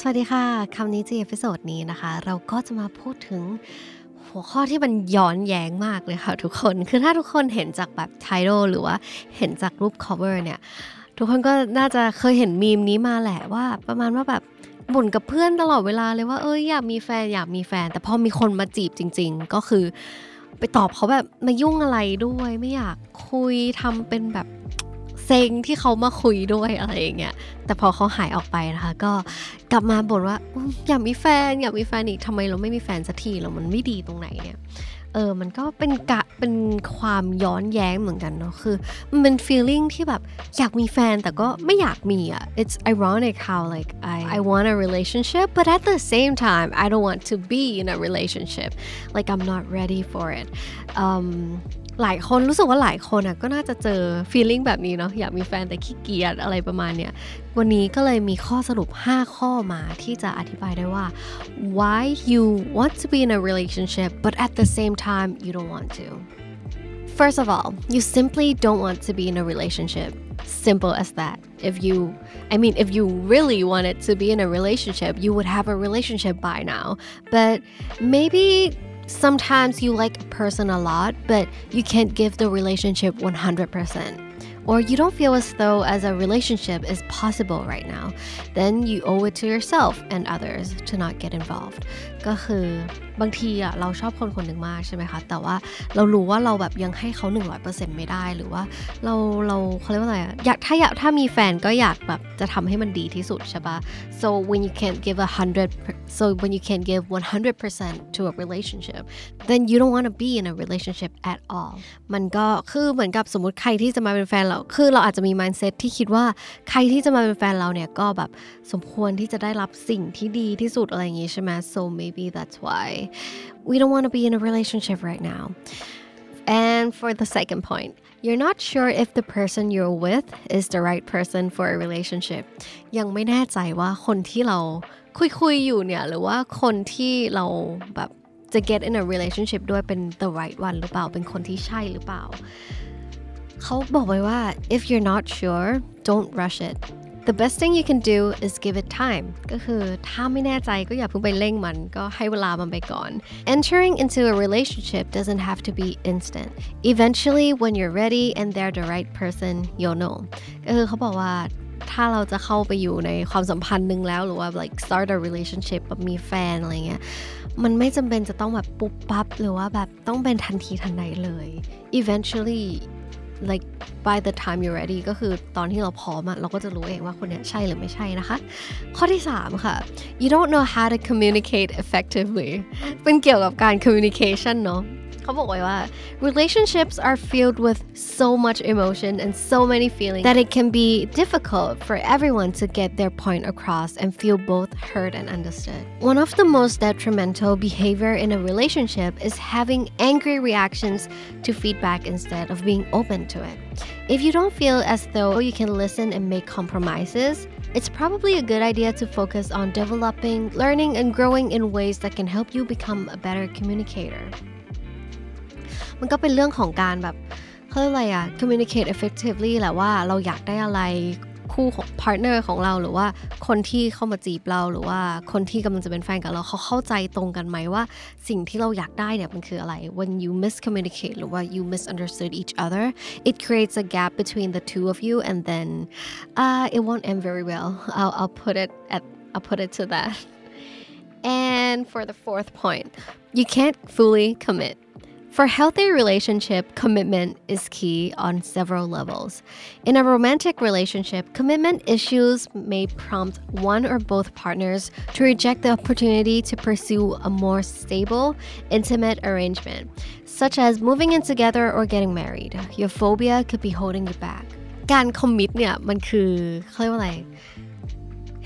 สวัสดีค่ะ คำนี้จีเอพิโซดนี้นะคะ เราก็จะมาพูดถึงหัวข้อที่มันย้อนแย้งมากเลยค่ะทุกคน คือถ้าทุกคนเห็นจากแบบไทโ t หรือว่าเห็นจากรูป cover เนี่ย ทุกคนก็น่าจะเคยเห็นมีมนี้มาแหละว่า ประมาณว่าแบบบ่นกับเพื่อนตลอดเวลาเลยว่าเอ้ยอยากมีแฟนอยากมีแฟน แต่พอมีคนมาจีบจริง ๆ ก็คือ ไปตอบเขาแบบมายุ่งอะไรด้วย ไม่อยากคุยทำเป็นแบบ เซ็งที่เขามาคุยด้วยอะไรอย่างเงี้ยแต่พอเขาหายออกไปนะคะ ก็กลับมาบ่นว่าอยากมีแฟนอยากมีแฟนอีกทำไมเราไม่มีแฟนสักทีเรามันไม่ดีตรงไหนเนี่ยเออ มันก็เป็นกะ เป็นความย้อนแย้งเหมือนกันเนาะ คือ มันเป็น feeling ที่แบบอยากมีแฟนแต่ก็ไม่อยากมีอะ it's ironic how like I I want a relationship but at the same time I don't want to be in a relationship like I'm not ready for it um หลายคนรู้สึกว่าหลายคนอะก็น่าจะเจอ feeling แบบนี้เนาะอยากมีแฟนแต่ขี้เกียจอะไรประมาณเนี้ยวันนี้ก็เลยมีข้อสรุป 5 ข้อมาที่จะอธิบายได้ว่า why you want to be in a relationship but at the same time you don't want to First of all, you simply don't want to be in a relationship. Simple as that. If you, I mean, if you really wanted to be in a relationship, you would have a relationship by now. But maybe sometimes you like a person a lot, but you can't give the relationship 100%. Or you don't feel as though as a relationship is possible right now, then you owe it to yourself and others to not get involved. ก็คือบางทีอะเราชอบคนคนหนึ่งมากใช่ไหมคะ แต่ว่าเรารู้ว่าเราแบบยังให้เขา 100%ไม่ได้หรือว่าเราเราเขาเรียกว่าอะไรอะอยากถ้าอยากถ้ามีแฟนก็อยากแบบจะทำให้มันดีที่สุดใช่ปะ so when you can't give a hundred so when you can't give 100% to a relationship then you don't want to be in a relationship at all มันก็คือเหมือนกับสมมติใครที่จะมาเป็นแฟนเราคือเราอาจจะมี mindset ที่คิดว่าใครที่จะมาเป็นแฟนเราเนี่ยก็แบบสมควรที่จะได้รับสิ่งที่ดีที่สุดอะไรอย่างงี้ใช่ไหม so maybe that's why we don't want to be in a relationship right now and for the second point you're not sure if the person you're with is the right person for a relationship ยังไม่แน่ใจว่าคนที่เราคุยคุยอยู่เนี่ยหรือว่าคนที่เราแบบจะ get in a relationship ด้วยเป็น the right one หรือเปล่า เป็นคนที่ใช่หรือเปล่า เขาบอกไว้ว่า if you're not sure don't rush it the best thing you can do is give it time ก็คือถ้าไม่แน่ใจก็อย่าเพิ่งไปเร่งมัน ก็ให้เวลามันไปก่อน entering into a relationship doesn't have to be instant eventually when you're ready and they're the right person you'll know ก็คือเขาบอกว่าถ้าเราจะเข้าไปอยู่ในความสัมพันธ์หนึ่งแล้วหรือว่า like start a relationship แบบมีแฟนอะไรเงี้ยมันไม่จำเป็นจะต้องแบบปุ๊บปั๊บ หรือว่าแบบต้องเป็นทันทีทันใดเลย eventually like by the time you're ready ก็คือตอนที่เราพร้อมอะเราก็จะรู้เองว่าคนเนี้ยใช่หรือไม่ใช่นะคะ ข้อที่ 3 ค่ะ you don't know how to communicate effectively เป็นเกี่ยวกับการ communication เนาะ เขาบอกไว้ว่า relationships are filled with so much emotion and so many feelings that it can be difficult for everyone to get their point across and feel both heard and understood. One of the most detrimental behavior in a relationship is having angry reactions to feedback instead of being open to it. If you don't feel as though you can listen and make compromises, it's probably a good idea to focus on developing, learning, and growing in ways that can help you become a better communicator. มันก็เป็นเรื่องของการแบบเขาเรียกอะไรอะ communicate effectively แหละว่าเราอยากได้อะไรคู่ของ partner ของเราหรือว่าคนที่เข้ามาจีบเราหรือว่าคนที่กำลังจะเป็นแฟนกับเราเขาเข้าใจตรงกันไหมว่าสิ่งที่เราอยากได้เนี่ยมันคืออะไร when you miscommunicate หรือว่า you misunderstood each other it creates a gap between the two of you and then uh, it won't end very well I'll, I'll put it at I'll put it to that and for the fourth point you can't fully commit for healthy relationship, commitment is key on several levels. In a romantic relationship, commitment issues may prompt one or both partners to reject the opportunity to pursue a more stable, intimate arrangement, such as moving in together or getting married. Your phobia could be holding you back. การ commit เนี่ยมันคือเขาเรียกว่าอะไร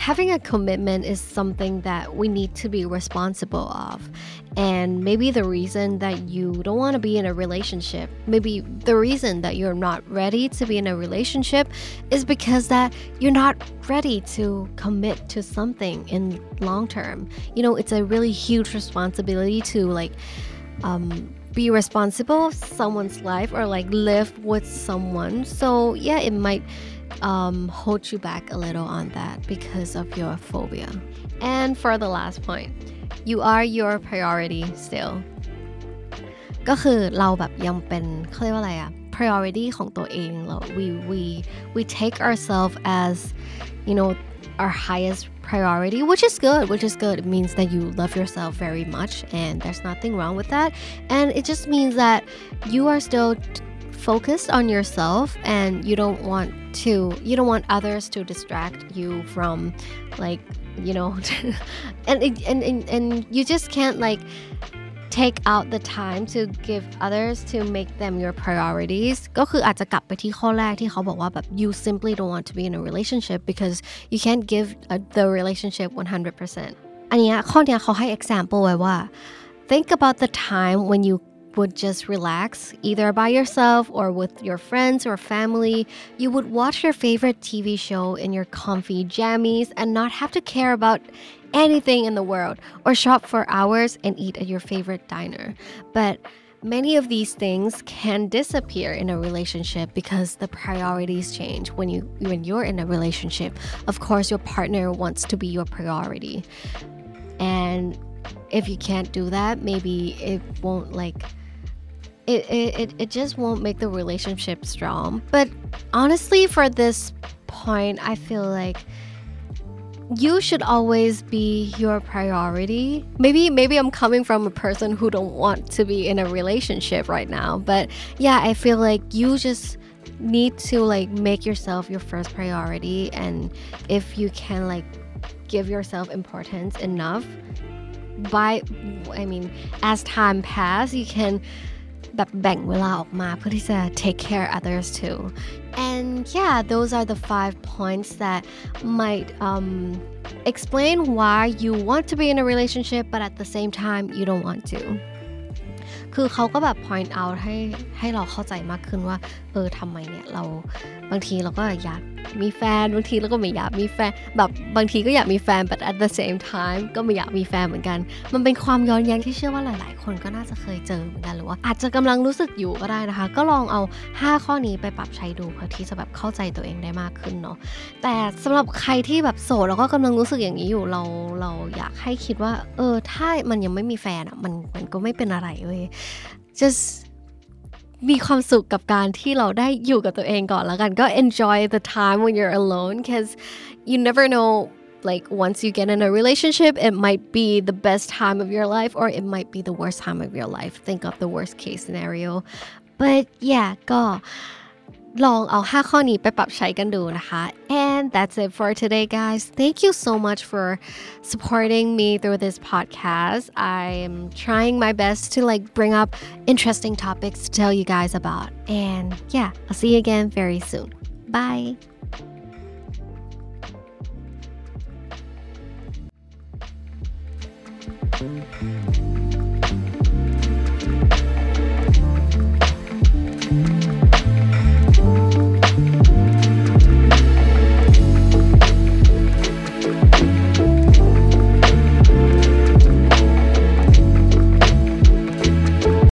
having a commitment is something that we need to be responsible of. And maybe the reason that you don't want to be in a relationship, maybe the reason that you're not ready to be in a relationship is because that you're not ready to commit to something in long term. You know, it's a really huge responsibility to like um be responsible of someone's life or like live with someone. So yeah, it might um, hold you back a little on that because of your phobia. And for the last point, you are your priority still ก็คือเราแบบยังเป็นเขาเรียกว่าอะไรอะ priority ของตัวเองเรา we we we take ourselves as you know our highest priority which is good which is good. It means that you love yourself very much and there's nothing wrong with that. And it just means that you are still focused on yourself and you don't want to you don't want others to distract you from like you know and, and and and you just can't like take out the time to give others to make them your priorities ก็คืออาจจะกลับไปที่ข้อแรกที่เขาบอกว่าแบบ you simply don't want to be in a relationship because you can't give the relationship 100%อันนี้ข้อนี้เขาให้ example ไว้ว่า think about the time when you would just relax either by yourself or with your friends or family you would watch your favorite tv show in your comfy jammies and not have to care about anything in the world or shop for hours and eat at your favorite diner. But many of these things can disappear in a relationship because the priorities change when you when you're in a relationship. Of course, your partner wants to be your priority. And if you can't do that, maybe it won't like it, it, it just won't make the relationship strong. But honestly, for this point, I feel like you should always be your priority. Maybe maybe I'm coming from a person who don't want to be in a relationship right now, but yeah, I feel like you just need to like make yourself your first priority and if you can like give yourself importance enough by I mean as time pass you can แบบแบ่งเวลาออกมาเพื่อที่จะ take care others too and yeah those are the five points that might um, explain why you want to be in a relationship but at the same time you don't want to คือเขาก็แบบ point out ให้ให้เราเข้าใจมากขึ้นว่า เออทำไมเนี่ยเราบางทีเราก็อยากมีแฟนบางทีเราก็ไม่อยากมีแฟนแบบบางทีก็อยากมีแฟน but at the same time ก็ไม่อยากมีแฟนเหมือนกัน มันเป็นความย้อนแย้งที่เชื่อว่าหลาย ๆ คนก็น่าจะเคยเจอเหมือนกันหรือว่าอาจจะกำลังรู้สึกอยู่ก็ได้นะคะ ก็ลองเอา 5 ข้อนี้ไปปรับใช้ดูเพื่อที่จะแบบเข้าใจตัวเองได้มากขึ้นเนาะแต่สำหรับใครที่แบบโสดแล้วก็กำลังรู้สึกอย่างนี้อยู่เราเราอยากให้คิดว่า เออถ้ามันยังไม่มีแฟนอะมันมันก็ไม่เป็นอะไรเว้ย just มีความสุขกับการที่เราได้อยู่กับตัวเองก่อนแล้วกันก็ enjoy the time when you're alone because you never know like once you get in a relationship it might be the best time of your life or it might be the worst time of your life think of the worst case scenario but yeah ก็ ลองเอา5ข้อนี้ไปปรับใช้กันดูนะคะ and that's it for today guys thank you so much for supporting me through this podcast I'm trying my best to like bring up interesting topics to tell you guys about and yeah I'll see you again very soon bye